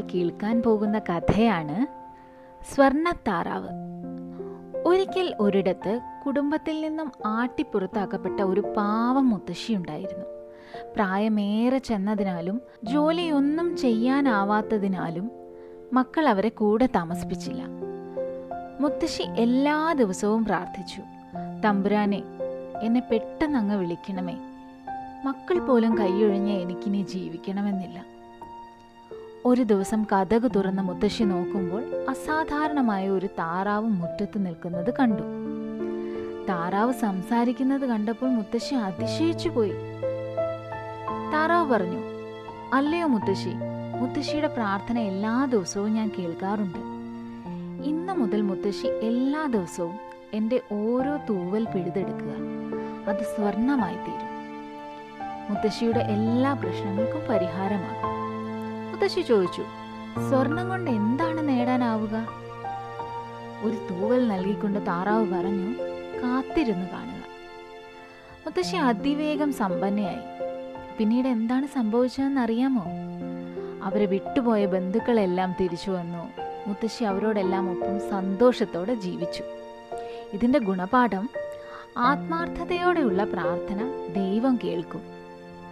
കേൾക്കാൻ പോകുന്ന കഥയാണ് സ്വർണത്താറാവ് ഒരിക്കൽ ഒരിടത്ത് കുടുംബത്തിൽ നിന്നും ആട്ടിപ്പുറത്താക്കപ്പെട്ട ഒരു പാവം മുത്തശ്ശിയുണ്ടായിരുന്നു പ്രായമേറെ ചെന്നതിനാലും ജോലിയൊന്നും ചെയ്യാനാവാത്തതിനാലും മക്കൾ അവരെ കൂടെ താമസിപ്പിച്ചില്ല. മുത്തശ്ശി എല്ലാ ദിവസവും പ്രാർത്ഥിച്ചു തമ്പുരാനെ എന്നെ പെട്ടെന്ന് അങ്ങ് വിളിക്കണമേ. മക്കൾ പോലും കൈയൊഴിഞ്ഞ് എനിക്കിനി ജീവിക്കണമെന്നില്ല. ഒരു ദിവസം കഥക് തുറന്ന് മുത്തശ്ശി നോക്കുമ്പോൾ അസാധാരണമായ ഒരു താറാവ് മുറ്റത്ത് നിൽക്കുന്നത് കണ്ടു. താറാവ് സംസാരിക്കുന്നത് കണ്ടപ്പോൾ മുത്തശ്ശി അതിശയിച്ചു പോയി. താറാവ് പറഞ്ഞു അല്ലയോ മുത്തശ്ശി മുത്തശ്ശിയുടെ പ്രാർത്ഥന എല്ലാ ദിവസവും ഞാൻ കേൾക്കാറുണ്ട്. ഇന്ന് മുതൽ മുത്തശ്ശി എല്ലാ ദിവസവും എന്റെ ഓരോ തൂവൽ പിഴുതെടുക്കുക. അത് സ്വർണമായി തീരും മുത്തശ്ശിയുടെ എല്ലാ പ്രശ്നങ്ങൾക്കും പരിഹാരമാകും. മുത്തശ്ശി ചോദിച്ചു സ്വർണം കൊണ്ട് എന്താണ് നേടാനാവുക? ഒരു തൂവൽ നൽകിക്കൊണ്ട് താറാവ് പറഞ്ഞു കാത്തിരുന്നു കാണുക. മുത്തശ്ശി അതിവേഗം സമ്പന്നയായി. പിന്നീട് എന്താണ് സംഭവിച്ചതെന്ന് അറിയാമോ? അവരെ വിട്ടുപോയ ബന്ധുക്കളെല്ലാം തിരിച്ചു വന്നു. മുത്തശ്ശി അവരോടെല്ലാം ഒപ്പം സന്തോഷത്തോടെ ജീവിച്ചു. ഇതിന്റെ ഗുണപാഠം ആത്മാർത്ഥതയോടെയുള്ള പ്രാർത്ഥന ദൈവം കേൾക്കും.